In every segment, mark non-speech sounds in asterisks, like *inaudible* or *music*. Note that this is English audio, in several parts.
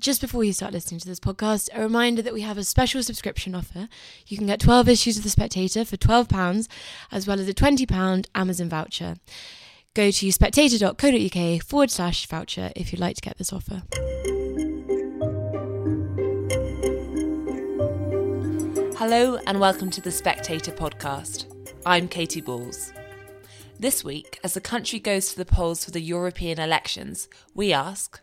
Just before you start listening to this podcast, a reminder that we have a special subscription offer. You can get 12 issues of The Spectator for £12, as well as a £20 Amazon voucher. Go to spectator.co.uk forward slash voucher if you'd like to get this offer. Hello, and welcome to the Spectator podcast. I'm Katy Balls. This week, as the country goes to the polls for the European elections, we ask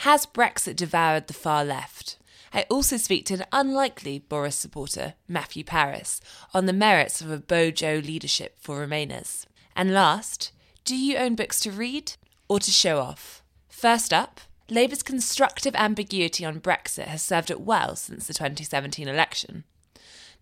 Has Brexit devoured the far left? I also speak to an unlikely Boris supporter, Matthew Parris, on the merits of a Bojo leadership for Remainers. And last, do you own books to read or to show off? First up, Labour's constructive ambiguity on Brexit has served it well since the 2017 election.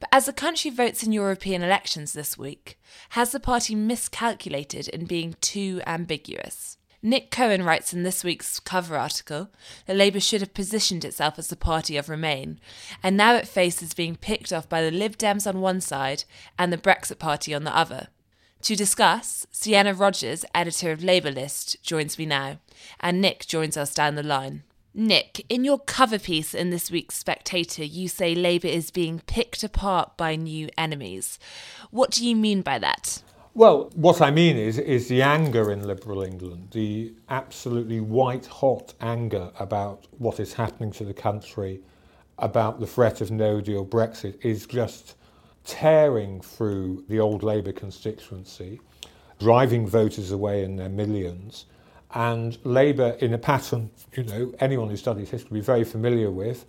But as the country votes in European elections this week, has the party miscalculated in being too ambiguous? Nick Cohen writes in this week's cover article that Labour should have positioned itself as the party of Remain, and now it faces being picked off by the Lib Dems on one side and the Brexit Party on the other. To discuss, Sienna Rodgers, editor of Labour List, joins me now, and Nick joins us down the line. Nick, in your cover piece in this week's Spectator, you say Labour is being picked apart by new enemies. What do you mean by that? Well, what I mean is, is the anger in liberal England, the absolutely white hot anger about what is happening to the country, about the threat of no deal Brexit, is just tearing through the old Labour constituency, driving voters away in their millions. And Labour, in a pattern, you know, anyone who studies history will be very familiar with,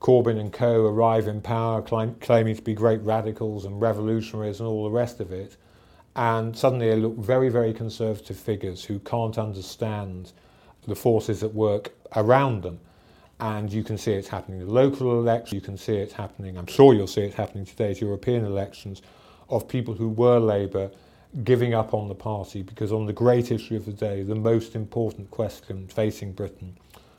Corbyn and co arrive in power claim, claiming to be great radicals and revolutionaries and all the rest of it. and suddenly they look very, very conservative figures who can't understand the forces at work around them. And you can see it's happening in the local elections, you can see it happening, I'm sure you'll see it happening today's European elections, of people who were Labour giving up on the party because on the great issue of the day, the most important question facing Britain,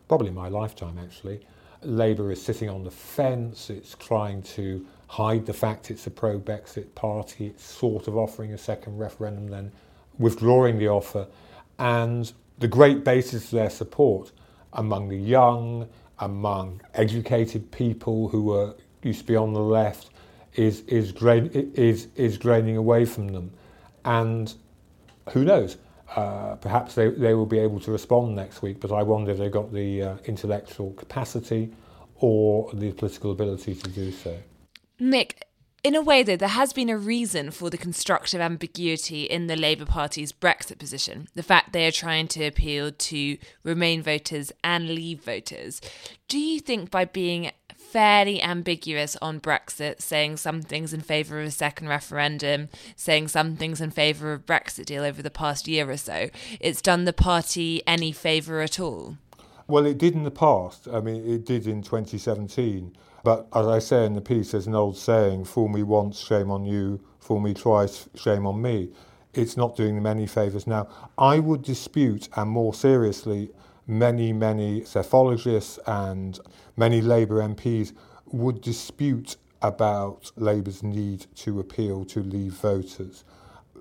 probably my lifetime actually, Labour is sitting on the fence, it's trying to hide the fact it's a pro-Brexit party, it's sort of offering a second referendum, then withdrawing the offer, and the great basis of their support among the young, among educated people who were used to be on the left, is is drain, is is draining away from them. And who knows? Uh, perhaps they, they will be able to respond next week, but I wonder if they've got the uh, intellectual capacity or the political ability to do so. Nick, in a way, though, there has been a reason for the constructive ambiguity in the Labour Party's Brexit position. The fact they are trying to appeal to Remain voters and Leave voters. Do you think by being fairly ambiguous on Brexit, saying some things in favour of a second referendum, saying some things in favour of Brexit deal over the past year or so. It's done the party any favour at all. Well, it did in the past. I mean, it did in 2017. But as I say in the piece, there's an old saying, fool me once, shame on you, fool me twice, shame on me. It's not doing them any favours now. I would dispute, and more seriously, many, many psephologists and many Labour MPs would dispute about Labour's need to appeal to Leave voters.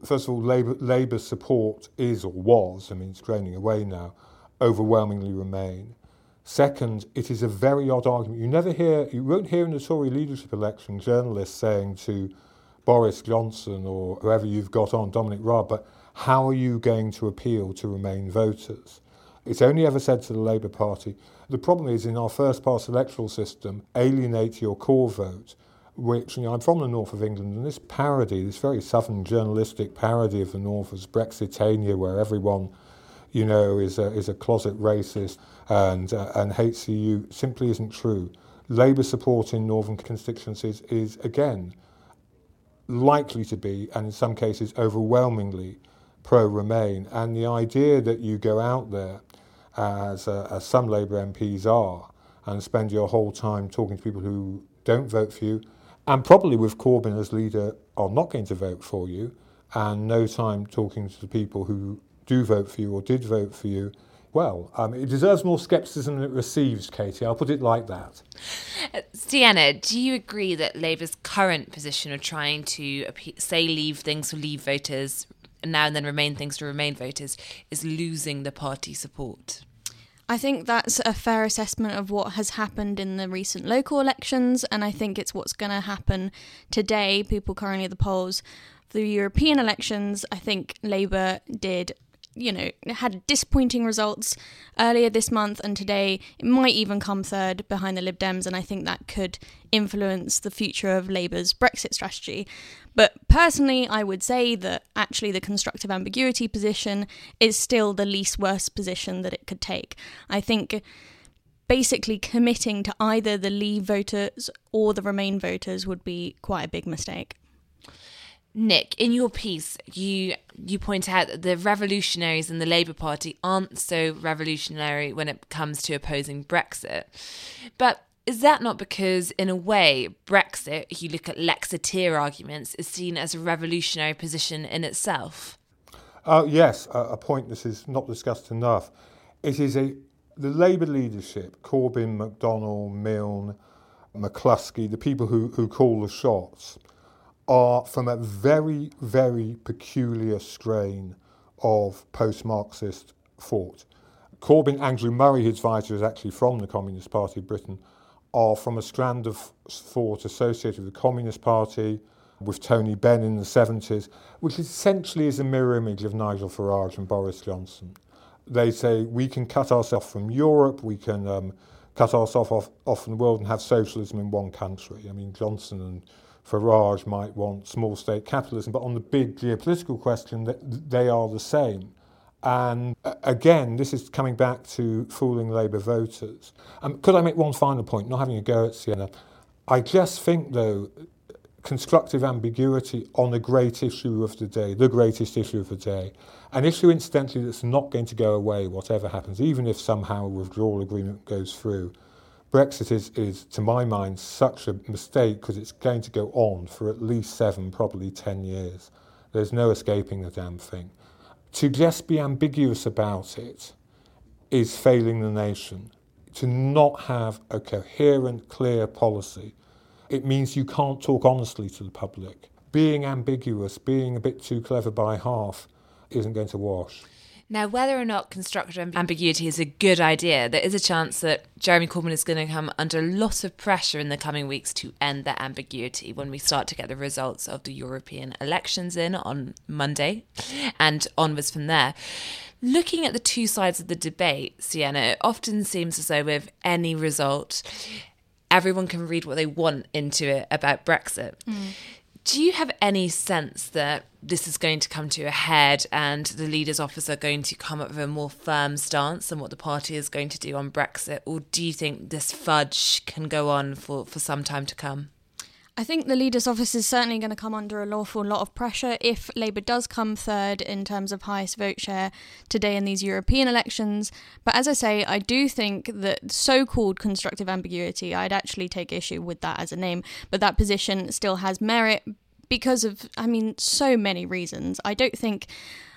First of all, Labour, Labour's support is or was, I mean, it's draining away now, overwhelmingly Remain. Second, it is a very odd argument. You never hear, you won't hear in the Tory leadership election journalists saying to Boris Johnson or whoever you've got on, Dominic Raab, but how are you going to appeal to Remain voters? It's only ever said to the Labour Party. The problem is in our first pass electoral system, alienate your core vote, which, you know, I'm from the north of England, and this parody, this very southern journalistic parody of the north as Brexitania, where everyone, you know, is a, is a closet racist and, uh, and hates the EU, simply isn't true. Labour support in northern constituencies is, again, likely to be, and in some cases overwhelmingly, pro Remain. And the idea that you go out there, as, uh, as some Labour MPs are, and spend your whole time talking to people who don't vote for you, and probably with Corbyn as leader are not going to vote for you, and no time talking to the people who do vote for you or did vote for you. Well, um, it deserves more scepticism than it receives, Katie. I'll put it like that. Sienna, do you agree that Labour's current position of trying to say leave things for leave voters and now and then remain things to remain voters is losing the party support? I think that's a fair assessment of what has happened in the recent local elections, and I think it's what's going to happen today. People currently at the polls for the European elections, I think Labour did you know, had disappointing results earlier this month and today. It might even come third behind the Lib Dems, and I think that could influence the future of Labour's Brexit strategy. But personally, I would say that actually the constructive ambiguity position is still the least worst position that it could take. I think basically committing to either the Leave voters or the Remain voters would be quite a big mistake. Nick, in your piece, you you point out that the revolutionaries in the Labour Party aren't so revolutionary when it comes to opposing Brexit. But is that not because, in a way, Brexit, if you look at Lexiteer arguments, is seen as a revolutionary position in itself? Uh, yes, a, a point that is not discussed enough. It is a the Labour leadership, Corbyn, McDonnell, Milne, McCluskey, the people who, who call the shots, are from a very, very peculiar strain of post Marxist thought. Corbyn, Andrew Murray, his advisor, is actually from the Communist Party of Britain, are from a strand of thought associated with the Communist Party, with Tony Benn in the 70s, which essentially is a mirror image of Nigel Farage and Boris Johnson. They say we can cut ourselves from Europe, we can um, cut ourselves off, off from the world and have socialism in one country. I mean, Johnson and Farage might want small state capitalism, but on the big geopolitical question, they are the same. And again, this is coming back to fooling Labour voters. Um, could I make one final point, not having a go at Sienna? I just think, though, constructive ambiguity on a great issue of the day, the greatest issue of the day, an issue, incidentally, that's not going to go away, whatever happens, even if somehow a withdrawal agreement goes through. Brexit is, is, to my mind, such a mistake because it's going to go on for at least seven, probably ten years. There's no escaping the damn thing. To just be ambiguous about it is failing the nation. To not have a coherent, clear policy, it means you can't talk honestly to the public. Being ambiguous, being a bit too clever by half, isn't going to wash. Now, whether or not constructive ambiguity is a good idea, there is a chance that Jeremy Corbyn is going to come under a lot of pressure in the coming weeks to end that ambiguity when we start to get the results of the European elections in on Monday and onwards from there. Looking at the two sides of the debate, Sienna, it often seems as though with any result, everyone can read what they want into it about Brexit. Mm. Do you have any sense that this is going to come to a head and the leader's office are going to come up with a more firm stance than what the party is going to do on Brexit? Or do you think this fudge can go on for, for some time to come? I think the leader's office is certainly going to come under an awful lot of pressure if Labour does come third in terms of highest vote share today in these European elections. But as I say, I do think that so called constructive ambiguity, I'd actually take issue with that as a name, but that position still has merit because of, I mean, so many reasons. I don't think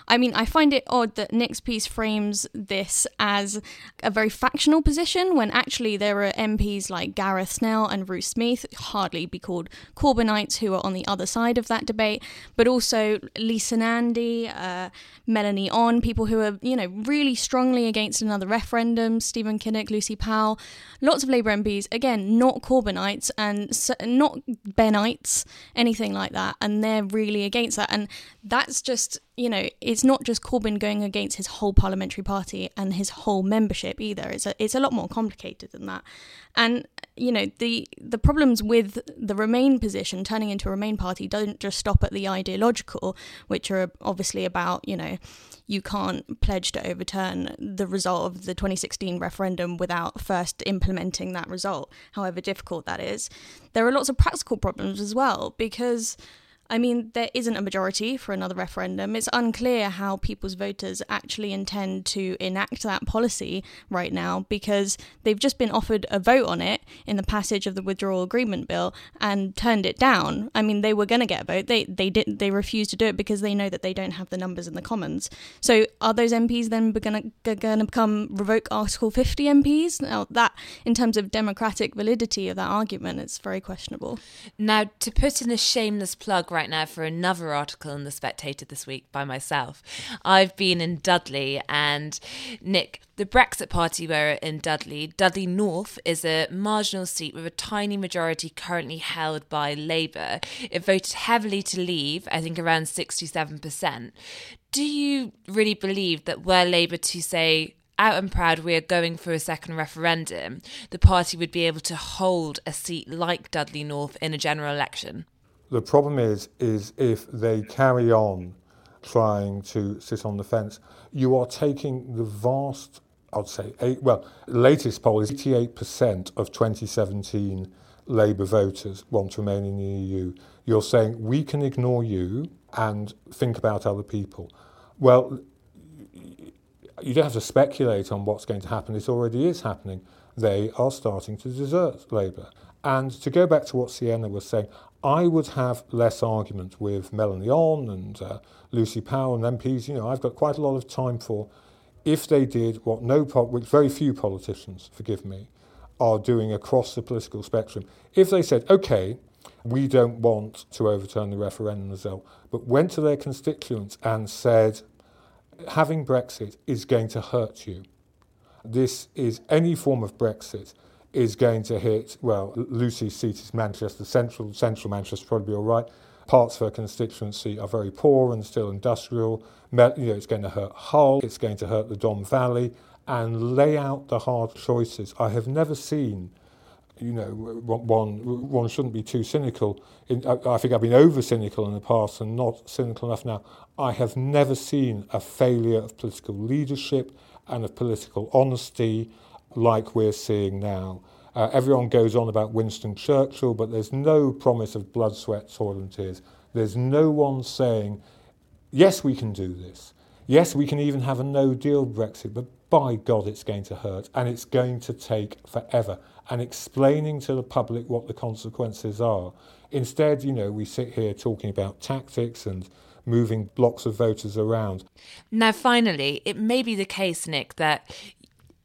I mean, I find it odd that Nick's piece frames this as a very factional position when actually there are MPs like Gareth Snell and Ruth Smeeth, hardly be called Corbynites, who are on the other side of that debate, but also Lisa Nandy, uh, Melanie Onn, people who are, you know, really strongly against another referendum, Stephen Kinnock, Lucy Powell, lots of Labour MPs, again, not Corbynites and not Bennites, anything like that, and they're really against that. And that's just you know, it's not just Corbyn going against his whole parliamentary party and his whole membership either. It's a, it's a lot more complicated than that. And you know, the the problems with the Remain position turning into a Remain party don't just stop at the ideological, which are obviously about you know, you can't pledge to overturn the result of the 2016 referendum without first implementing that result, however difficult that is. There are lots of practical problems as well because I mean, there isn't a majority for another referendum. It's unclear how people's voters actually intend to enact that policy right now because they've just been offered a vote on it in the passage of the withdrawal agreement bill and turned it down. I mean, they were going to get a vote. They they didn't. They refused to do it because they know that they don't have the numbers in the Commons. So are those MPs then going to going to become revoke Article 50 MPs? Now that, in terms of democratic validity of that argument, it's very questionable. Now, to put in a shameless plug right now for another article in The Spectator this week by myself. I've been in Dudley, and Nick, the Brexit Party were in Dudley. Dudley North is a marginal seat with a tiny majority currently held by Labour. It voted heavily to leave, I think around 67%. Do you really believe that were Labour to say, out and proud we are going for a second referendum, the party would be able to hold a seat like Dudley North in a general election? The problem is, is if they carry on trying to sit on the fence, you are taking the vast I'd say, eight, well, latest poll is 88% of 2017 Labour voters want to remain in the EU. You're saying we can ignore you and think about other people. Well, you don't have to speculate on what's going to happen. It already is happening. They are starting to desert Labour. And to go back to what Sienna was saying, I would have less argument with Melanie Onn and uh, Lucy Powell and MPs. You know, I've got quite a lot of time for if they did what no, which very few politicians, forgive me, are doing across the political spectrum, if they said, okay, we don't want to overturn the referendum result, but went to their constituents and said, having Brexit is going to hurt you. This is any form of Brexit is going to hit, well, Lucy's seat is Manchester Central, Central Manchester probably all right. Parts of her constituency are very poor and still industrial. You know, it's going to hurt Hull, it's going to hurt the Don Valley, and lay out the hard choices. I have never seen, you know, one, one shouldn't be too cynical. I think I've been over cynical in the past and not cynical enough now. I have never seen a failure of political leadership and of political honesty like we're seeing now. Uh, everyone goes on about Winston Churchill, but there's no promise of blood, sweat, toil, and tears. There's no one saying, yes, we can do this. Yes, we can even have a no deal Brexit, but by God, it's going to hurt and it's going to take forever. And explaining to the public what the consequences are. Instead, you know, we sit here talking about tactics and moving blocks of voters around. Now, finally, it may be the case, Nick, that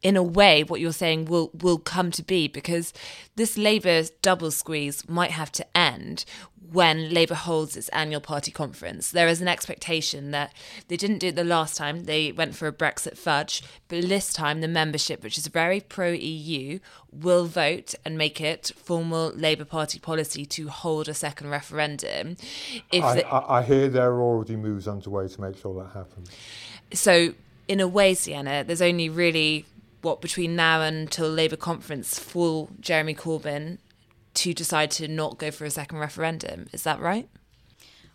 in a way what you're saying will will come to be because this Labour double squeeze might have to end when Labour holds its annual party conference. There is an expectation that they didn't do it the last time, they went for a Brexit fudge, but this time the membership, which is very pro EU, will vote and make it formal Labour Party policy to hold a second referendum. If I, I, I hear there are already moves underway to make sure that happens. So, in a way, Sienna, there's only really what between now and until Labour conference for Jeremy Corbyn to decide to not go for a second referendum. Is that right?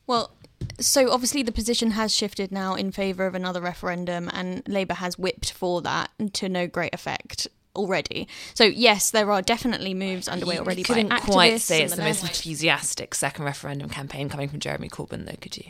Well, so obviously the position has shifted now in favour of another referendum, and Labour has whipped for that to no great effect already. So yes, there are definitely moves underway already. You couldn't by quite say it's the, the most enthusiastic second referendum campaign coming from Jeremy Corbyn, though, could you?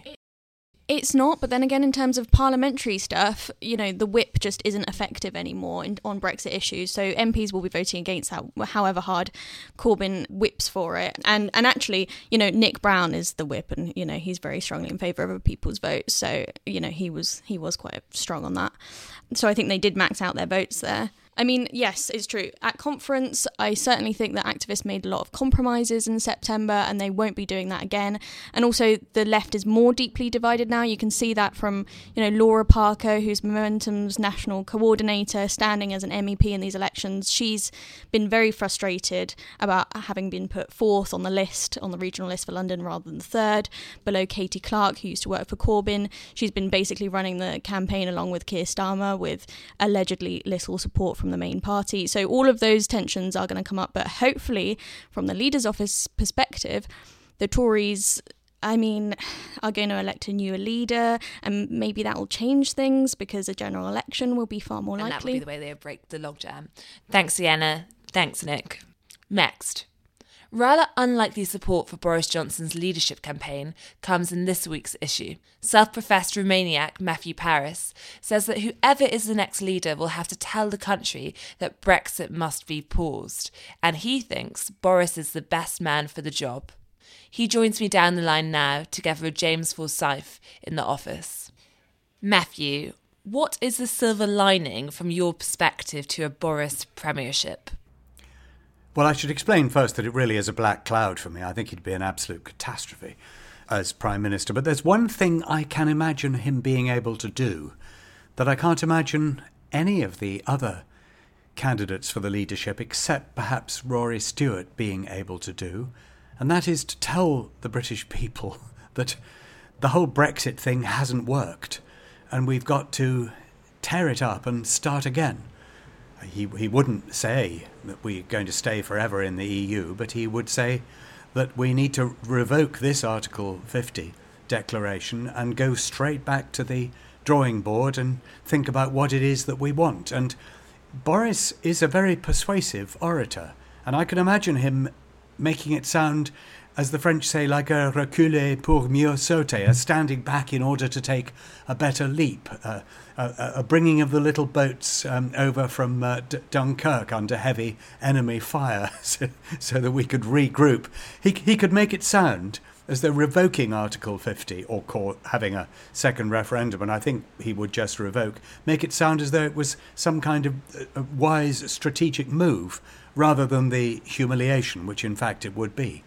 It's not, but then again, in terms of parliamentary stuff, you know, the whip just isn't effective anymore in, on Brexit issues. So MPs will be voting against that, however hard Corbyn whips for it. And and actually, you know, Nick Brown is the whip, and you know he's very strongly in favour of a people's vote. So you know he was he was quite strong on that. So I think they did max out their votes there. I mean, yes, it's true. At conference, I certainly think that activists made a lot of compromises in September and they won't be doing that again. And also, the left is more deeply divided now. You can see that from, you know, Laura Parker, who's Momentum's national coordinator, standing as an MEP in these elections. She's been very frustrated about having been put fourth on the list, on the regional list for London rather than third, below Katie Clark, who used to work for Corbyn. She's been basically running the campaign along with Keir Starmer with allegedly little support from from the main party. So all of those tensions are going to come up. But hopefully, from the leader's office perspective, the Tories I mean, are going to elect a new leader, and maybe that will change things because a general election will be far more and likely. And that will be the way they break the logjam. Thanks, Sienna. Thanks, Nick. Next. Rather unlikely support for Boris Johnson's leadership campaign comes in this week's issue. Self professed Remainiac Matthew Parris says that whoever is the next leader will have to tell the country that Brexit must be paused, and he thinks Boris is the best man for the job. He joins me down the line now, together with James Forsyth in the office. Matthew, what is the silver lining from your perspective to a Boris premiership? Well, I should explain first that it really is a black cloud for me. I think he'd be an absolute catastrophe. as Prime Minister. But there's one thing I can imagine him being able to do that I can't imagine any of the other candidates for the leadership, except perhaps Rory Stewart, being able to do, and that is to tell the British people *laughs* that the whole Brexit thing hasn't worked, and we've got to tear it up and start again. He, he wouldn't say that we're going to stay forever in the EU, but he would say that we need to revoke this Article 50 declaration and go straight back to the drawing board and think about what it is that we want. And Boris is a very persuasive orator, and I can imagine him making it sound, as the French say, like a reculer pour mieux sauter, a standing back in order to take a better leap, uh, a, a, bringing of the little boats um, over from uh, D- Dunkirk under heavy enemy fire *laughs* so, so, that we could regroup. He, he could make it sound as though revoking Article 50 or call, having a second referendum, and I think he would just revoke, make it sound as though it was some kind of uh, wise strategic move rather than the humiliation which in fact it would be.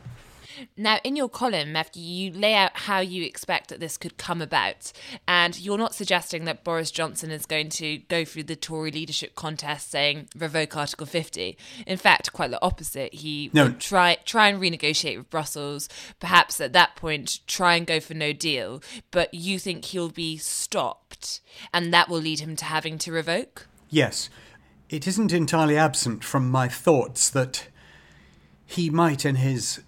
Now, in your column, Matthew, you lay out how you expect that this could come about. And you're not suggesting that Boris Johnson is going to go through the Tory leadership contest saying revoke Article 50. In fact, quite the opposite. He no. would try, try and renegotiate with Brussels, perhaps at that point try and go for no deal. But you think he'll be stopped, and that will lead him to having to revoke? Yes it isn't entirely absent from my thoughts that he might, in his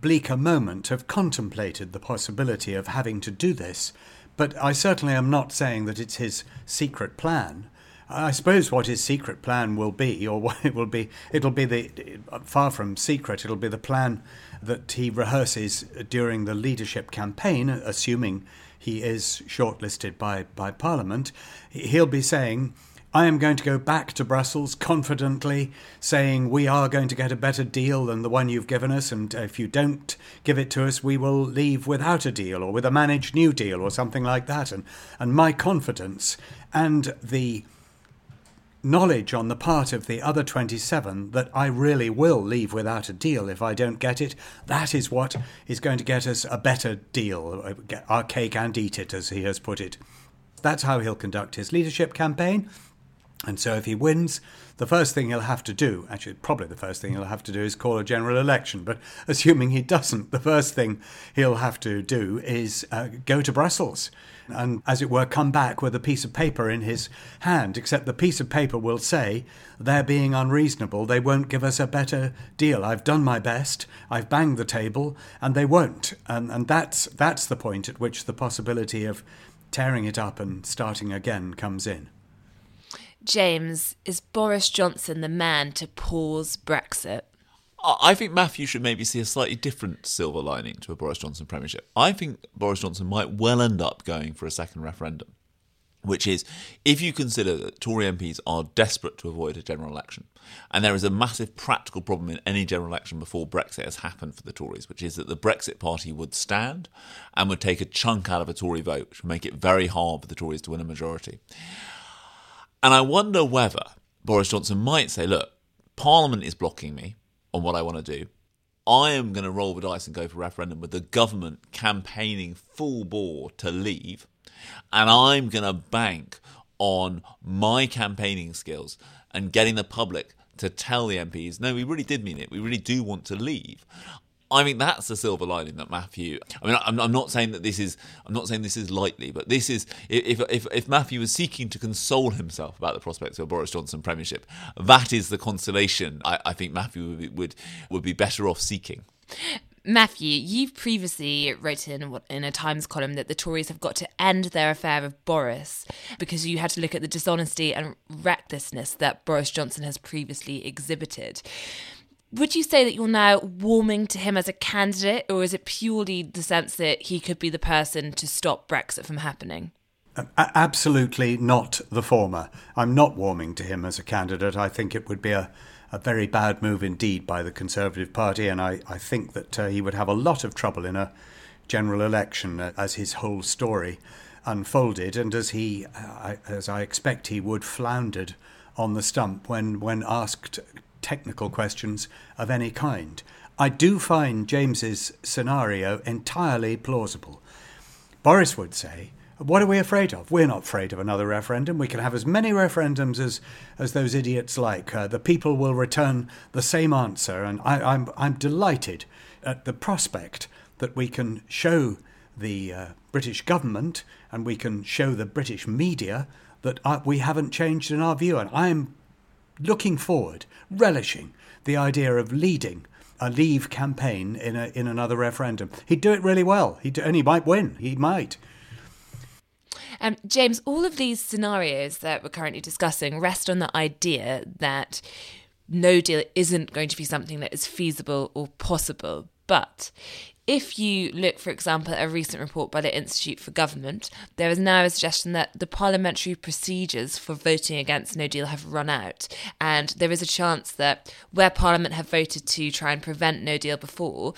bleaker moment, have contemplated the possibility of having to do this, but I certainly am not saying that it's his secret plan. I suppose what his secret plan will be, or *laughs* what it will be, it'll be the far from secret. It'll be the plan that he rehearses during the leadership campaign, assuming he is shortlisted by by Parliament. He'll be saying, I am going to go back to Brussels confidently, saying we are going to get a better deal than the one you've given us, and if you don't give it to us, we will leave without a deal or with a managed new deal or something like that. And, and my confidence and the knowledge on the part of the other 27 that I really will leave without a deal if I don't get it, that is what is going to get us a better deal, our cake and eat it, as he has put it. That's how he'll conduct his leadership campaign. And so if he wins, the first thing he'll have to do, actually, probably the first thing he'll have to do is call a general election. But assuming he doesn't, the first thing he'll have to do is uh, go to Brussels and, as it were, come back with a piece of paper in his hand. Except the piece of paper will say, they're being unreasonable. They won't give us a better deal. I've done my best. I've banged the table, and they won't. And, and that's, that's the point at which the possibility of tearing it up and starting again comes in. James, is Boris Johnson the man to pause Brexit? I think Matthew should maybe see a slightly different silver lining to a Boris Johnson premiership. I think Boris Johnson might well end up going for a second referendum, which is if you consider that Tory MPs are desperate to avoid a general election, and there is a massive practical problem in any general election before Brexit has happened for the Tories, which is that the Brexit Party would stand and would take a chunk out of a Tory vote, which would make it very hard for the Tories to win a majority. And I wonder whether Boris Johnson might say, look, Parliament is blocking me on what I want to do. I am going to roll the dice and go for a referendum with the government campaigning full bore to leave. And I'm going to bank on my campaigning skills and getting the public to tell the MPs, no, we really did mean it. We really do want to leave. I mean, that's the silver lining that Matthew. I mean, I'm, I'm, not saying that this is. I'm not saying this is lightly, but this is. If if if Matthew was seeking to console himself about the prospects of a Boris Johnson premiership, that is the consolation I, I think Matthew would, would would be better off seeking. Matthew, you've previously written in, a Times column that the Tories have got to end their affair with Boris because you had to look at the dishonesty and recklessness that Boris Johnson has previously exhibited would you say that you're now warming to him as a candidate, or is it purely the sense that he could be the person to stop Brexit from happening? Absolutely not the former. I'm not warming to him as a candidate. I think it would be a, a very bad move indeed by the Conservative Party, and I, I think that uh, he would have a lot of trouble in a general election uh, as his whole story unfolded, and as he, uh, as I expect he would, floundered on the stump when, when asked technical questions of any kind. I do find James's scenario entirely plausible. Boris would say, what are we afraid of? We're not afraid of another referendum. We can have as many referendums as, as those idiots like. Uh, the people will return the same answer, and I, I'm, I'm delighted at the prospect that we can show the uh, British government and we can show the British media that uh, we haven't changed in our view. And I'm looking forward, relishing the idea of leading a Leave campaign in a, in another referendum. He'd do it really well. He'd, and he might win. He might. Um, James, all of these scenarios that we're currently discussing rest on the idea that no deal isn't going to be something that is feasible or possible. But if you look, for example, at a recent report by the Institute for Government, there is now a suggestion that the parliamentary procedures for voting against no deal have run out. And there is a chance that where Parliament have voted to try and prevent no deal before,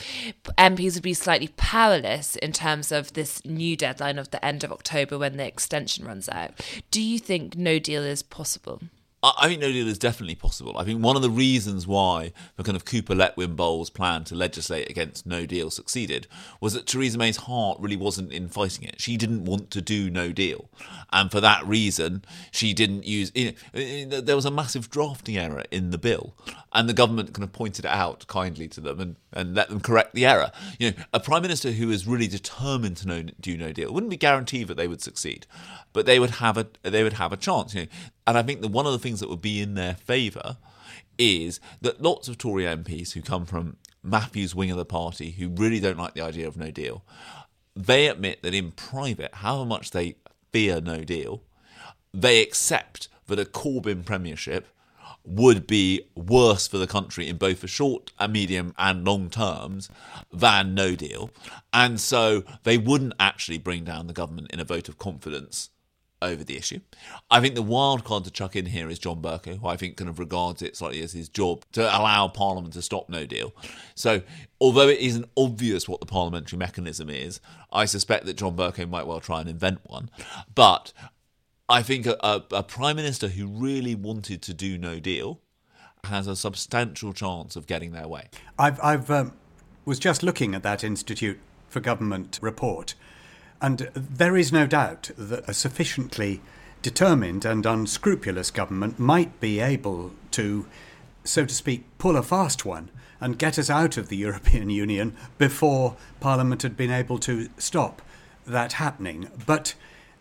MPs would be slightly powerless in terms of this new deadline of the end of October when the extension runs out. Do you think no deal is possible? I think no deal is definitely possible. I think one of the reasons why the kind of Cooper Letwin Bowles plan to legislate against no deal succeeded was that Theresa May's heart really wasn't in fighting it. She didn't want to do no deal. And for that reason, she didn't use. You know, eh, eh, there was a massive drafting error in the bill, and the government kind of pointed it out kindly to them and, and let them correct the error. You know, a prime minister who is really determined to no, do no deal wouldn't be guaranteed that they would succeed, but they would have a they would have a chance. You know, and I think that one of the things that would be in their favour is that lots of Tory MPs who come from Matthew's wing of the party, who really don't like the idea of no deal, they admit that in private, however much they fear no deal, they accept that a Corbyn premiership would be worse for the country in both the short and medium and long terms than no deal. And so they wouldn't actually bring down the government in a vote of confidence over the issue. I think the wild card to chuck in here is John Bercow, who I think kind of regards it slightly as his job to allow Parliament to stop no deal. So, although it isn't obvious what the parliamentary mechanism is, I suspect that John Bercow might well try and invent one. But I think a, a, a Prime Minister who really wanted to do no deal has a substantial chance of getting their way. I've, I've um, was just looking at that Institute for Government report and there is no doubt that a sufficiently determined and unscrupulous government might be able to, so to speak, pull a fast one and get us out of the *laughs* European Union before Parliament had been able to stop that happening. But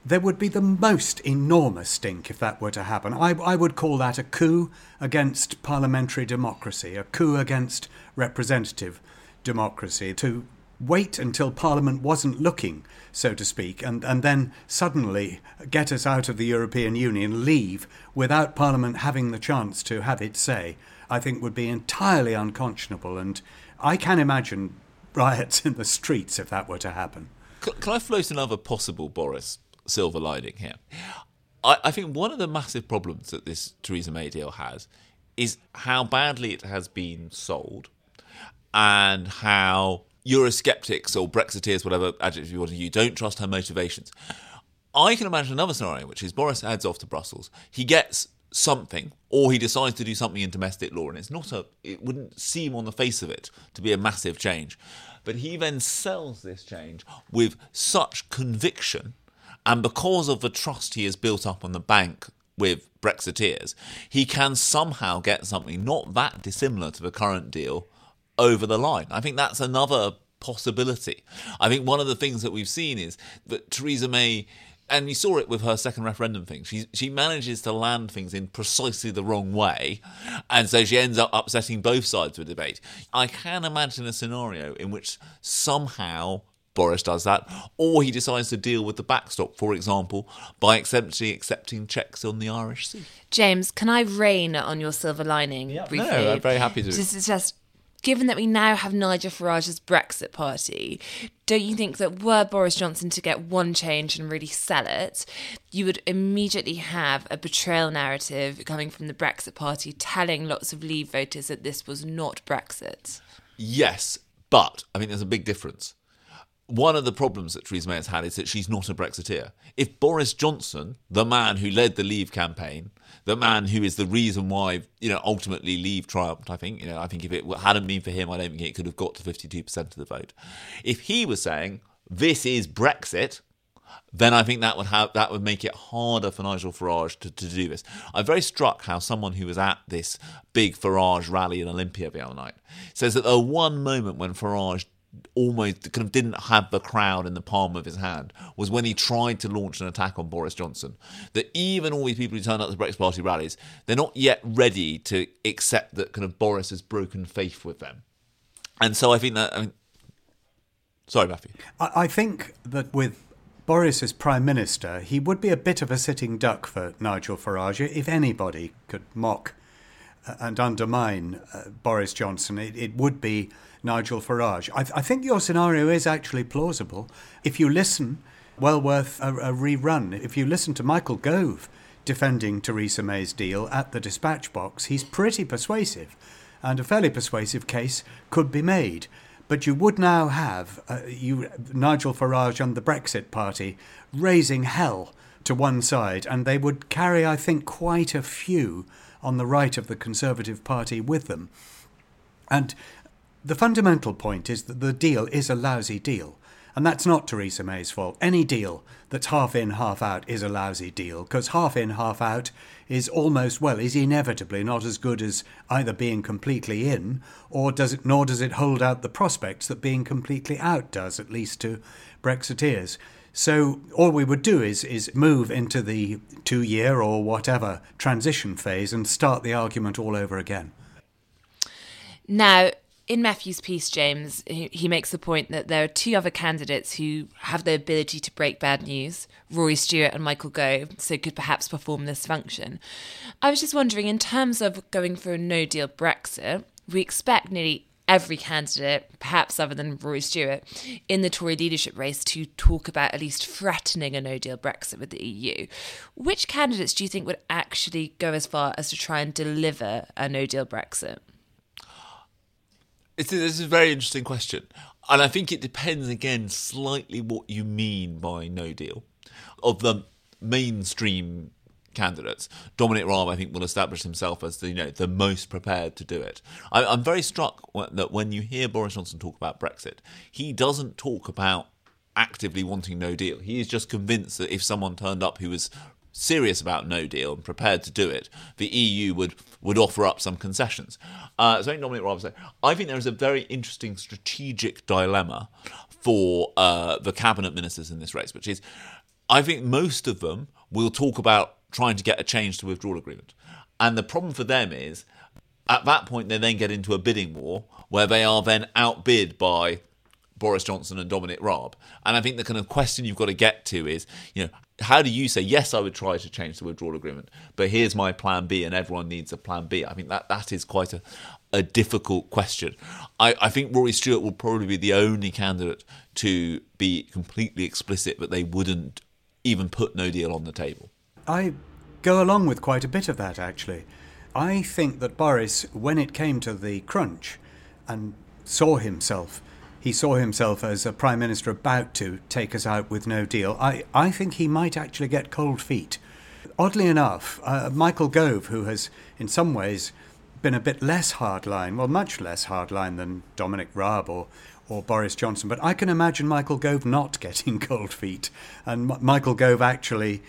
there would be the most enormous stink if that were to happen. I, I, would call that a coup against parliamentary democracy, a coup against representative democracy. To wait until Parliament wasn't looking, so to speak, and, and then suddenly get us out of the European Union, leave without Parliament having the chance to have its say, I think would be entirely unconscionable. And I can imagine riots in the streets if that were to happen. Can I float another possible Boris silver lining here? I, I think one of the massive problems that this Theresa May deal has is how badly it has been sold and how Eurosceptics or Brexiteers, whatever adjective you want to use, don't trust her motivations. I can imagine another scenario, which is Boris heads off to Brussels. He gets something, or he decides to do something in domestic law, and it's not a. It wouldn't seem on the face of it to be a massive change, but he then sells this change with such conviction, and because of the trust he has built up on the bank with Brexiteers, he can somehow get something not that dissimilar to the current deal over the line. I think that's another possibility. I think one of the things that we've seen is that Theresa May and you saw it with her second referendum thing. She she manages to land things in precisely the wrong way, and so she ends up upsetting both sides of the debate. I can imagine a scenario in which somehow Boris does that, or he decides to deal with the backstop, for example, by accepting accepting checks on the Irish Sea. James, can I rain on your silver lining yeah, briefly? No, I'm very happy to. Just, just given that we now have Nigel Farage's Brexit party, don't you think that were Boris Johnson to get one change and really sell it, you would immediately have a betrayal narrative coming from the Brexit party telling lots of Leave voters that this was not Brexit? Yes, but I think there's a big difference. One of the problems that Theresa May has had is that she's not a Brexiteer. If Boris Johnson, the man who led the Leave campaign, the man who is the reason why you know ultimately Leave triumphed, I think you know I think if it hadn't been for him, I don't think it could have got to fifty two percent of the vote. If he was saying this is Brexit, then I think that would have that would make it harder for Nigel Farage to, to do this. I'm very struck how someone who was at this big Farage rally in Olympia the other night says that the one moment when Farage almost kind of didn't have the crowd in the palm of his hand was when he tried to launch an attack on Boris Johnson. That even all these people who turn up to Brexit Party rallies, they're not yet ready to accept that kind of Boris has broken faith with them. And so I think that, I mean, sorry, Matthew. I, think that with Boris as Prime Minister, he would be a bit of a sitting duck for Nigel Farage. If anybody could mock and undermine uh, Boris Johnson, it, it would be Nigel Farage. I, I, think your scenario is actually plausible. If you listen, well worth a, a rerun. If you listen to Michael Gove defending Theresa May's deal at the dispatch box, he's pretty persuasive, and a fairly persuasive case could be made. But you would now have uh, you Nigel Farage and the Brexit Party raising hell to one side, and they would carry, I think, quite a few on the right of the Conservative Party with them. And the fundamental point is that the deal is a lousy deal. And that's not Theresa May's fault. Any deal that's half in, half out is a lousy deal, because half in, half out is almost, well, is inevitably not as good as either being completely in, or does it, nor does it hold out the prospects that being completely out does, at least to Brexiteers. So all we would do is is move into the two year or whatever transition phase and start the argument all over again. Now, in Matthew's piece, James, he makes the point that there are two other candidates who have the ability to break bad news Rory Stewart and Michael Gove, so could perhaps perform this function. I was just wondering, in terms of going for a no deal Brexit, we expect nearly every candidate, perhaps other than Roy Stewart, in the Tory leadership race to talk about at least threatening a no deal Brexit with the EU. Which candidates do you think would actually go as far as to try and deliver a no deal Brexit? It's, this is a very interesting question. And I think it depends again slightly what you mean by no deal. Of the mainstream candidates, Dominic Raab, I think, will establish himself as the you know the most prepared to do it. I, I'm very struck that when you hear Boris Johnson talk about Brexit, he doesn't talk about actively wanting no deal. He is just convinced that if someone turned up who was serious about no deal and prepared to do it, the EU would would offer up some concessions. Uh, so Dominic Raab said, I think there is a very interesting strategic dilemma for uh, the cabinet ministers in this race, which is, I think most of them will talk about trying to get a change to withdrawal agreement, and the problem for them is. At that point, they then get into a bidding war where they are then outbid by Boris Johnson and Dominic Raab. And I think the kind of question you've got to get to is, you know, how do you say yes i would try to change the withdrawal agreement but here's my plan b and everyone needs a plan b i think that that is quite a, a difficult question I, I think rory stewart will probably be the only candidate to be completely explicit that they wouldn't even put no deal on the table i go along with quite a bit of that actually i think that boris when it came to the crunch and saw himself he saw himself as a prime minister about to take us out with no deal, I, I think he might actually get cold feet. Oddly enough, uh, Michael Gove, who has in some ways been a bit less hardline, well, much less hardline than Dominic Raab or, or Boris Johnson, but I can imagine Michael Gove not *laughs* getting cold feet and M- Michael Gove actually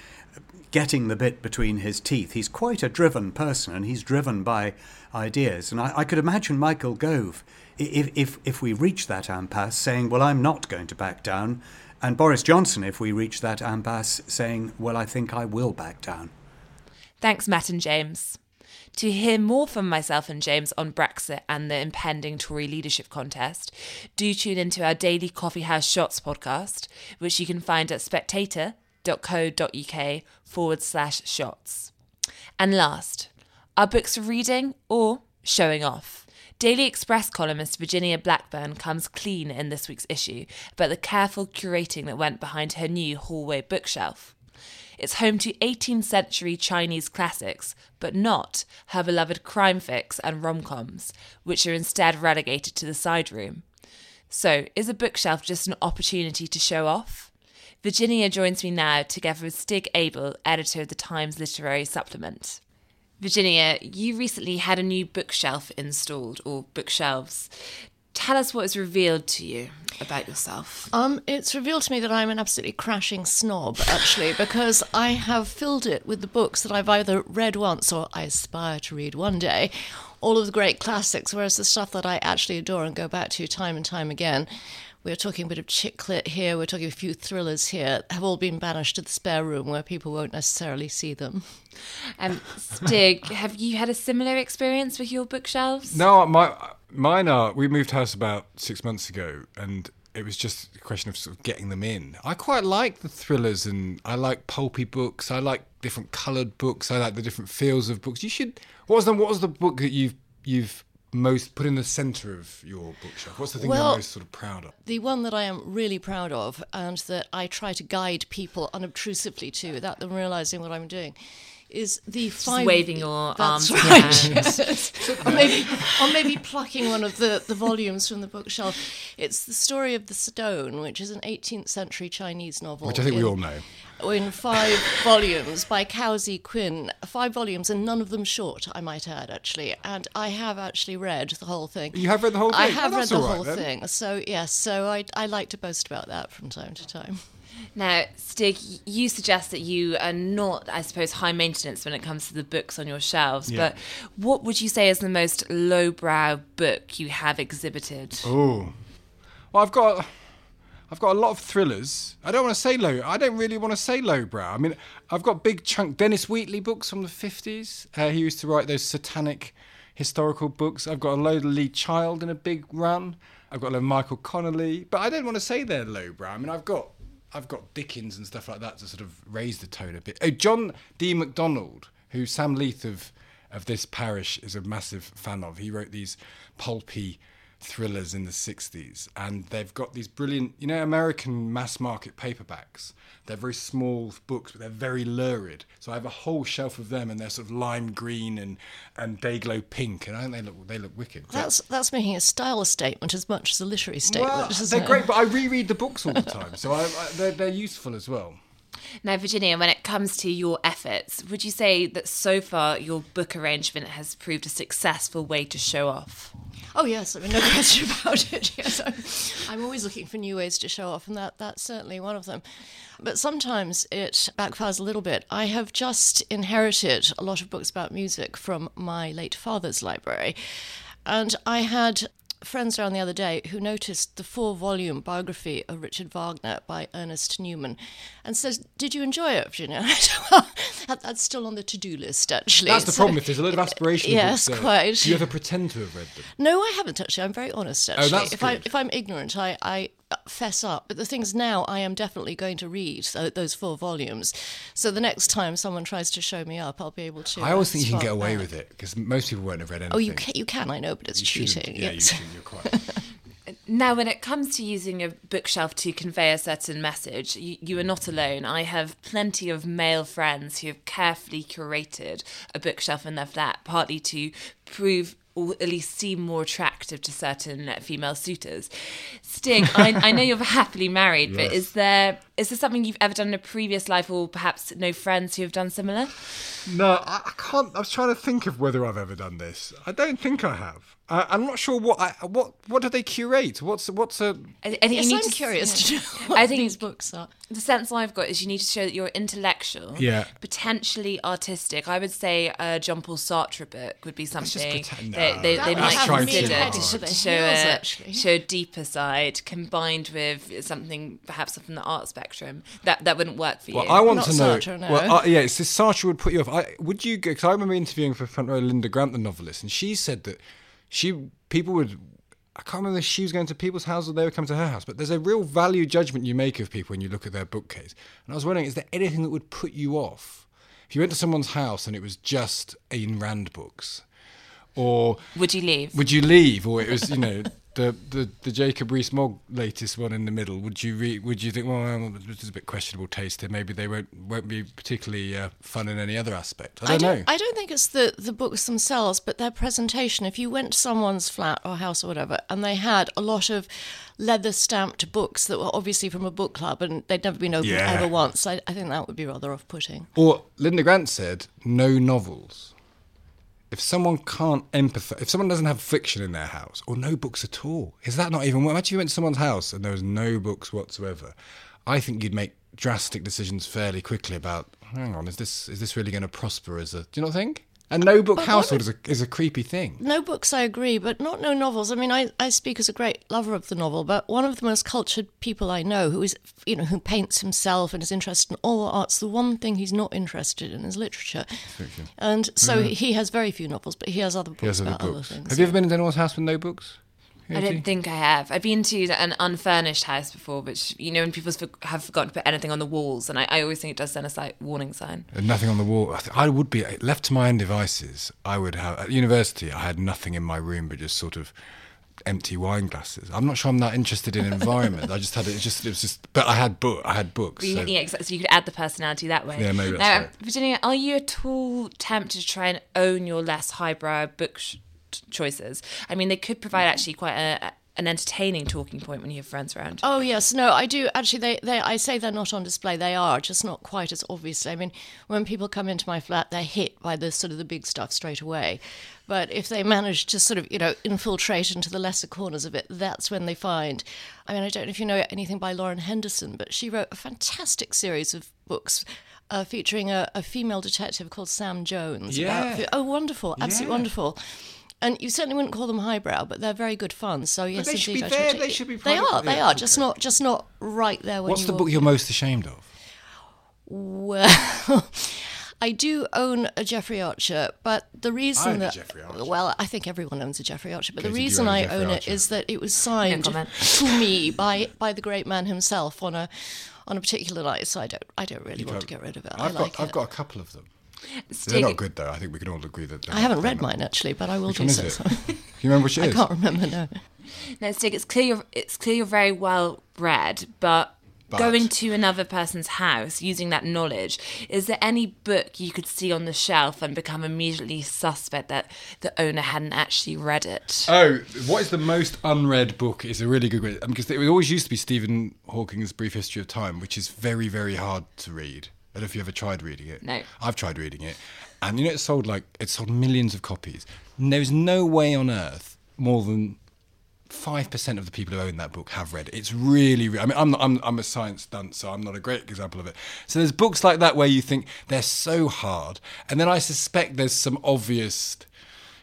getting the bit between his teeth. He's quite a driven person and he's driven by ideas. And I, I could imagine Michael Gove if, if, if we reach that impasse, saying, well, I'm not going to back down, and Boris Johnson, if we reach that impasse, saying, well, I think I will back down. Thanks, Matt and James. To hear more from myself and James on Brexit and the impending Tory leadership contest, do tune into our daily Coffee House Shots podcast, which you can find at spectator.co.uk forward slash shots. And last, our books for reading or showing off. Daily Express columnist Virginia Blackburn comes clean in this week's issue about the careful curating that went behind her new hallway bookshelf. It's home to 18th century Chinese classics, but not her beloved crime fix and rom coms, which are instead relegated to the side room. So, is a bookshelf just an opportunity to show off? Virginia joins me now together with Stig Abell, editor of the Times Literary Supplement. Virginia, you recently had a new bookshelf installed, or bookshelves. Tell us what was revealed to you about yourself. Um, it's revealed to me that I'm an absolutely crashing snob, actually, *laughs* because I have filled it with the books that I've either read once or I aspire to read one day, all of the great classics, whereas the stuff that I actually adore and go back to time and time again. We're talking a bit of chick lit here, we're talking a few thrillers here, have all been banished to the spare room where people won't necessarily see them. Um, Stig, have you had a similar experience with your bookshelves? No, my mine are. We moved house about six months ago, and it was just a question of sort of getting them in. I quite like the thrillers, and I like pulpy books. I like different coloured books. I like the different feels of books. You should. What was the What was the book that you've you've most put in the centre of your bookshelf? What's the thing Well- you're most sort of proud of? The one that I am really proud of and that I try to guide people unobtrusively to without them realizing what I'm doing is the five. waving your That's arms in right. your *laughs* yes. or maybe, or maybe plucking one of the, the volumes from the bookshelf. It's the story of the stone, which is an 18th century Chinese novel, Which I think we all know. in five *laughs* volumes by Cao Xueqin. Five volumes, and none of them short, I might add, actually. And I have actually read the whole thing. You have read the whole I thing? Oh, have read the all right whole then. thing. So yes, so I I like to boast about that from time to time. Now, Stig, you suggest that you are not, I suppose, high maintenance when it comes to the books on your shelves. Yeah. But what would you say is the most lowbrow book you have exhibited? Oh, well, I've got, I've got a lot of thrillers. I don't want to say low. I don't really want to say lowbrow. I mean, I've got big chunk Dennis Wheatley books from the fifties. Uh, he used to write those satanic historical books. I've got a load of Lee Child in a big run. I've got a load of Michael Connolly, but I don't want to say they're lowbrow. I mean, I've got, I've got Dickens and stuff like that to sort of raise the tone a bit. Oh, John D. MacDonald, who Sam Leith of of this parish is a massive fan of. He wrote these pulpy thrillers in the 60s and they've got these brilliant you know american mass market paperbacks they're very small books but they're very lurid so i have a whole shelf of them and they're sort of lime green and and dayglow pink and i think they look they look wicked That's that's making a style statement as much as a literary statement. well, they're it? great but i reread the books all the time so I, I, they're, they're useful as well Now, Virginia, when it comes to your efforts, would you say that so far your book arrangement has proved a successful way to show off? Oh yes, I mean no *laughs* question about it. *laughs* Yes, I'm, I'm always looking for new ways to show off, and that that's certainly one of them. But sometimes it backfires a little bit. I have just inherited a lot of books about music from my late father's library, and I had friends around the other day who noticed the four volume biography of Richard Wagner by Ernest Newman and says, Did you enjoy it, Virginia? I *laughs* said, well, that- that's still on the to do list, actually. that's the So- problem if there's a lot of aspirational Yes, books quite. do you ever pretend to have read them No, I haven't actually. I'm very honest. Actually, Oh, that's if I, if I'm ignorant, I I fess up. But the thing is, now I am definitely going to read those four volumes. So the next time someone tries to show me up, I'll be able to. i always uh, think you can get away that. with it because most people won't have read anything Oh, you can. You can. I know, but it's You cheating. yeah yes. you should, you're quite *laughs* Now, when it comes to using a bookshelf to convey a certain message, you, you are not alone. I have plenty of male friends who have carefully curated a bookshelf in their flat, partly to prove or at least seem more attractive to certain uh, female suitors. Stig, I, I know you're happily married, but *laughs* is there is there something you've ever done in a previous life, or perhaps no friends who have done similar? No, I, I can't. I was trying to think of whether I've ever done this. I don't think I have. I, I'm not sure what I, what what do they curate? What's what's a I, I think Yes, you need I'm to, curious to know *laughs* *laughs* I think- these books are. the sense I've got is you need to show that you're intellectual, Yeah. potentially artistic. I would say a Jean Paul Sartre book would be something pretend- that no. they, That they might have trying me too consider to, to to show a show a deeper side combined with something perhaps from the art spectrum. That that wouldn't work for you. Well, I want Not to know. Sartre, no. Well, uh, yeah, it's this Sartre would put you off. I, would you? Because I remember interviewing for front row Linda Grant, the novelist, and she said that she people would. I can't remember if she was going to people's houses or they would come to her house, but there's a real value judgment you make of people when you look at their bookcase. And I was wondering, is there anything that would put you off if you went to someone's house and it was just Ayn Rand books, or would you leave? would you leave, or it was you know the the, the Jacob Rees-Mogg latest one in the middle, would you re- would you think, well, this is a bit questionable taste, and maybe they won't won't be particularly uh, fun in any other aspect? I don't, don't, know. I don't think it's the, the books themselves, but their presentation. If you went to someone's flat or house or whatever, and they had a lot of leather stamped books that were obviously from a book club and they'd never been opened Yeah. ever once, I, I think that would be rather off putting. Or Linda Grant said, no novels. If someone can't empathise, if someone doesn't have fiction in their house, or no books at all, is that not even? Imagine you went to someone's house and there was no books whatsoever. I think you'd make drastic decisions fairly quickly about. Hang on, is this is this really going to prosper as a? Do you not think? A no book But household is a is a creepy thing. No books, I agree, but not no novels. I mean, I, I speak as a great lover of the novel, but one of the most cultured people I know, who is, you know, who paints himself and is interested in all arts, the one thing he's not interested in is literature. And so he has very few novels, but he has other books has other about other things. Have you ever been in anyone's house with no books? I don't think I have. I've been to an unfurnished house before, which you know, when people have forgotten to put anything on the walls, and I, I always think it does send a slight warning sign. And nothing on the wall. I, th- I would be left to my own devices. I would have at university. I had nothing in my room but just sort of empty wine glasses. I'm not sure I'm that interested in environment. I just had it. Just it was just. But I had book. I had books. So- yeah, exactly. So you could add the personality that way. Yeah, maybe that's now, right. Virginia, are you at all tempted to try and own your less highbrow book choices? I mean, they could provide actually quite a, a- an entertaining talking point when you have friends around. Oh yes, no, I do actually. They, they, I say they're not on display. They are just not quite as obviously. I mean, when people come into my flat, they're hit by the sort of the big stuff straight away. But if they manage to sort of you know infiltrate into the lesser corners of it, that's when they find. I mean, I don't know if you know anything by Lauren Henderson, but she wrote a fantastic series of books. Uh, featuring a, a female detective called Sam Jones. about- Yeah. oh, wonderful! Absolutely Yeah. wonderful. And you certainly wouldn't call them highbrow, but they're very good fun. So yes, they should indeed, be I there, take they it. should be They are. They are. Just okay. not. Just not right there when What's you the book you're in. most ashamed of? Well, *laughs* I do own a Jeffrey Archer, but the reason own a that Jeffrey Archer. well, I think everyone owns a Jeffrey Archer, but the Katy, do you reason own a I Jeffrey own it Archer? is that it was signed comment. to me by by the great man himself on a on a particular night. So I don't I don't really want to get rid of it. I've I like got I've got a couple of them. Let's They're not good though. I think we can all agree that. they're I haven't read not- mine actually, but I will Which do one is so. it? so. *laughs* You remember which it *laughs* I is? can't remember no. No, Stig, it's clear you're, it's clear you're very well read, but, But- going to another person's house using that knowledge, is there any book you could see on the shelf and become immediately suspect that the owner hadn't actually read it? Oh, what is the most unread book is a really good question because it always used to be Stephen Hawking's Brief History of Time, which is very, very hard to read. I don't know if you ever tried reading it. No. I've tried reading it, and you know it sold like it sold millions of copies. And There's no way on earth more than five percent of the people who own that book have read it. It's really, re- I mean, I'm not, I'm I'm a science dunce, so I'm not a great example of it. So there's books like that where you think they're so hard, and then I suspect there's some obvious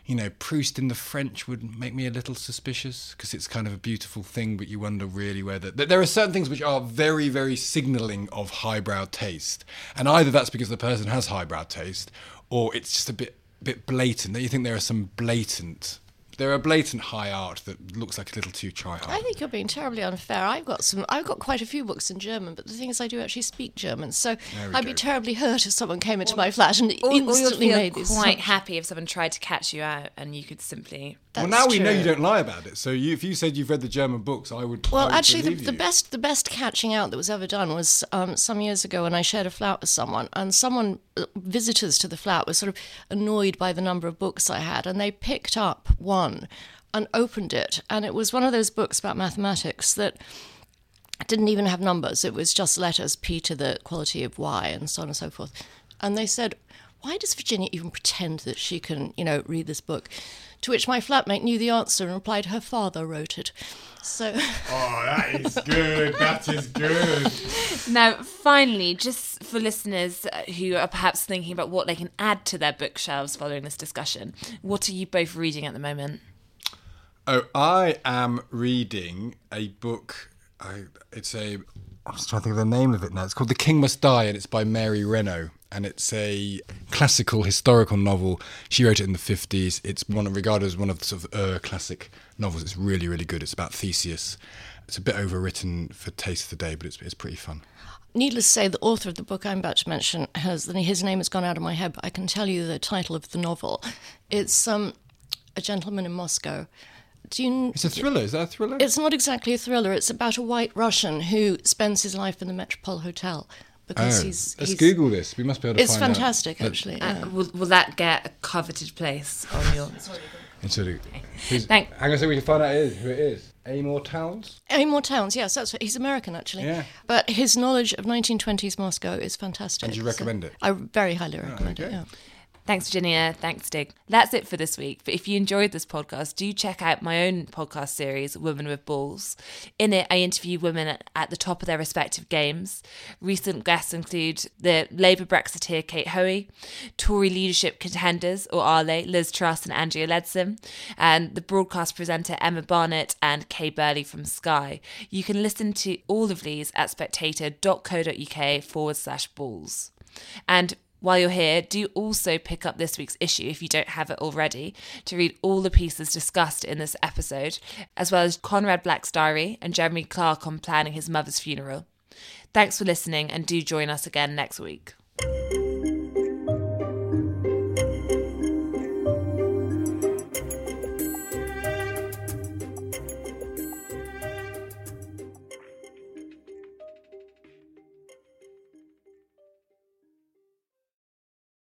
you know, Proust in the French would make me a little suspicious because it's kind of a beautiful thing, but you wonder really whether th- there are certain things which are very, very signalling of highbrow taste, and either that's because the person has highbrow taste, or it's just a bit, bit blatant. That you think there are some blatant, there are a blatant high art that looks like a little too try hard. I think you're being terribly unfair. I've got some. I've got quite a few books in German, but the thing is, I do actually speak German, so I'd go. be terribly hurt if someone came into my flat and Or, or you'll instantly feel made these. quite happy if someone tried to catch you out and you could simply. Well, That's now we know you don't lie about it. So you, if you said you've read the German books, I would. I Well, would actually, the, the best the best catching out that was ever done was um, some years ago when I shared a flat with someone, and someone uh, visitors to the flat were sort of annoyed by the number of books I had, and they picked up one and opened it, and it was one of those books about mathematics that didn't even have numbers. It was just letters, p to the quality of y, and so on and so forth. And they said, "Why does Virginia even pretend that she can, you know, read this book?" To which my flatmate knew the answer and replied, "Her father wrote it." So. *laughs* Oh, that is good. that is good. Now, finally, just for listeners uh, who are perhaps thinking about what they can add to their bookshelves following this discussion, what are you both reading at the moment? Oh, I am reading a book. I, it's a. I'm just trying to think of the name of it now. It's called The King Must Die, and it's by Mary Renault. And it's a classical historical novel. She wrote it in the 50s. It's one regarded as one of the sort of uh, classic novels. It's really, really good. It's about Theseus. It's a bit overwritten for taste of the day, but it's, it's pretty fun. Needless to say, the author of the book I'm about to mention has his name has gone out of my head, but I can tell you the title of the novel. It's um, a gentleman in Moscow Do you? It's a thriller. Is that a thriller? It's not exactly a thriller. It's about a white Russian who spends his life in the Metropole Hotel because Oh, he's. let's he's Google this. We must be able to It's find out. fantastic, Let- actually. Uh, will, will that get a coveted place on your? It's really. Who's- Thank- Hang on a second, we can find out who it is. Who it is. Amor Towles? Amor Towles, yes, that's what, he's American actually. Yeah. But his knowledge of 1920s Moscow is fantastic. And you so recommend it? I very highly recommend it. okay. Yeah. Thanks, Virginia. Thanks, Stig. That's it for this week. But if you enjoyed this podcast, do check out my own podcast series, Women with Balls. In it, I interview women at, the top of their respective games. Recent guests include the Labour Brexiteer Kate Hoey, Tory leadership contenders, or ALE, Liz Truss and Andrea Leadsom, and the broadcast presenter Emma Barnett and Kay Burley from Sky. You can listen to all of these at spectator.co.uk forward slash balls. And while you're here, do also pick up this week's issue if you don't have it already to read all the pieces discussed in this episode, as well as Conrad Black's diary and Jeremy Clarke on planning his mother's funeral. Thanks for listening and do join us again next week.